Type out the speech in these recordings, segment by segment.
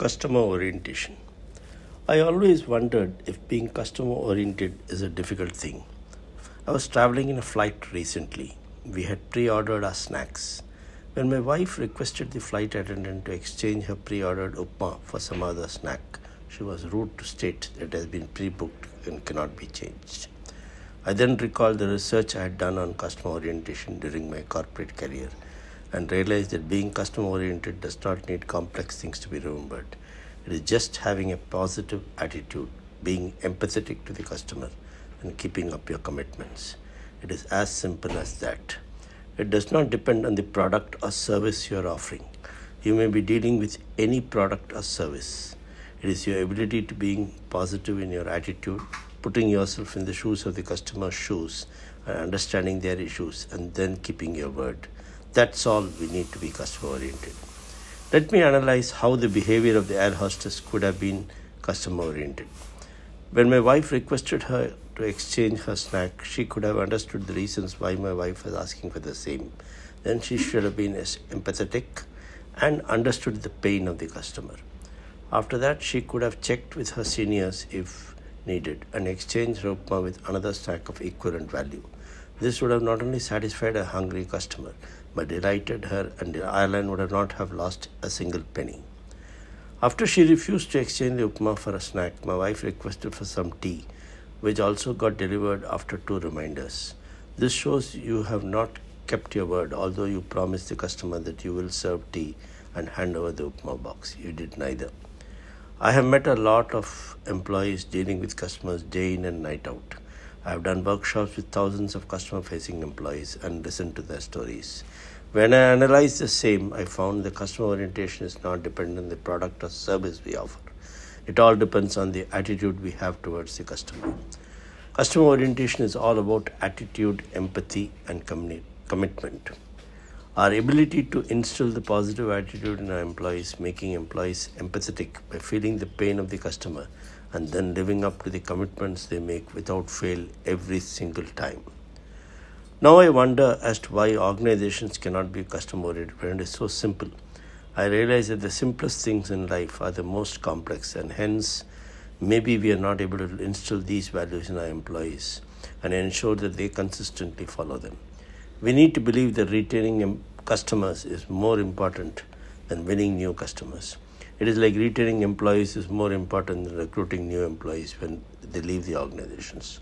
Customer orientation. I always wondered if being customer oriented is a difficult thing. I was traveling in a flight recently. We had pre ordered our snacks. When my wife requested the flight attendant to exchange her pre ordered upma for some other snack, she was rude to state that it has been pre booked and cannot be changed. I then recalled the research I had done on customer orientation during my corporate career and realize that being customer oriented does not need complex things to be remembered. It is just having a positive attitude, being empathetic to the customer, and keeping up your commitments. It is as simple as that. It does not depend on the product or service you are offering. You may be dealing with any product or service. It is your ability to being positive in your attitude, putting yourself in the shoes of the customer's shoes, and understanding their issues, and then keeping your word. That's all we need to be customer oriented. Let me analyze how the behavior of the air hostess could have been customer oriented. When my wife requested her to exchange her snack, she could have understood the reasons why my wife was asking for the same. Then she should have been empathetic and understood the pain of the customer. After that, she could have checked with her seniors if needed and exchanged her with another snack of equivalent value. This would have not only satisfied a hungry customer, but delighted her, and airline would not have lost a single penny. After she refused to exchange the upma for a snack, my wife requested for some tea, which also got delivered after two reminders. This shows you have not kept your word, although you promised the customer that you will serve tea and hand over the upma box. You did neither. I have met a lot of employees dealing with customers day in and night out. I have done workshops with thousands of customer facing employees and listened to their stories. When I analyzed the same, I found the customer orientation is not dependent on the product or service we offer. It all depends on the attitude we have towards the customer. Customer orientation is all about attitude, empathy, and commitment. Our ability to instill the positive attitude in our employees, making employees empathetic by feeling the pain of the customer, and then living up to the commitments they make without fail every single time. Now I wonder as to why organizations cannot be customer oriented when it is so simple. I realize that the simplest things in life are the most complex, and hence, maybe we are not able to instill these values in our employees and ensure that they consistently follow them. We need to believe that retaining customers is more important than winning new customers. It is like retaining employees is more important than recruiting new employees when they leave the organizations.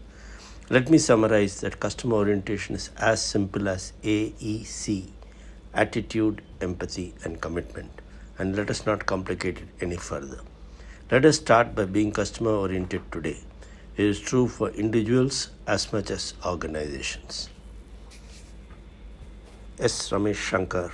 Let me summarize that customer orientation is as simple as AEC attitude, empathy, and commitment. And let us not complicate it any further. Let us start by being customer oriented today. It is true for individuals as much as organizations. S Ramesh Shankar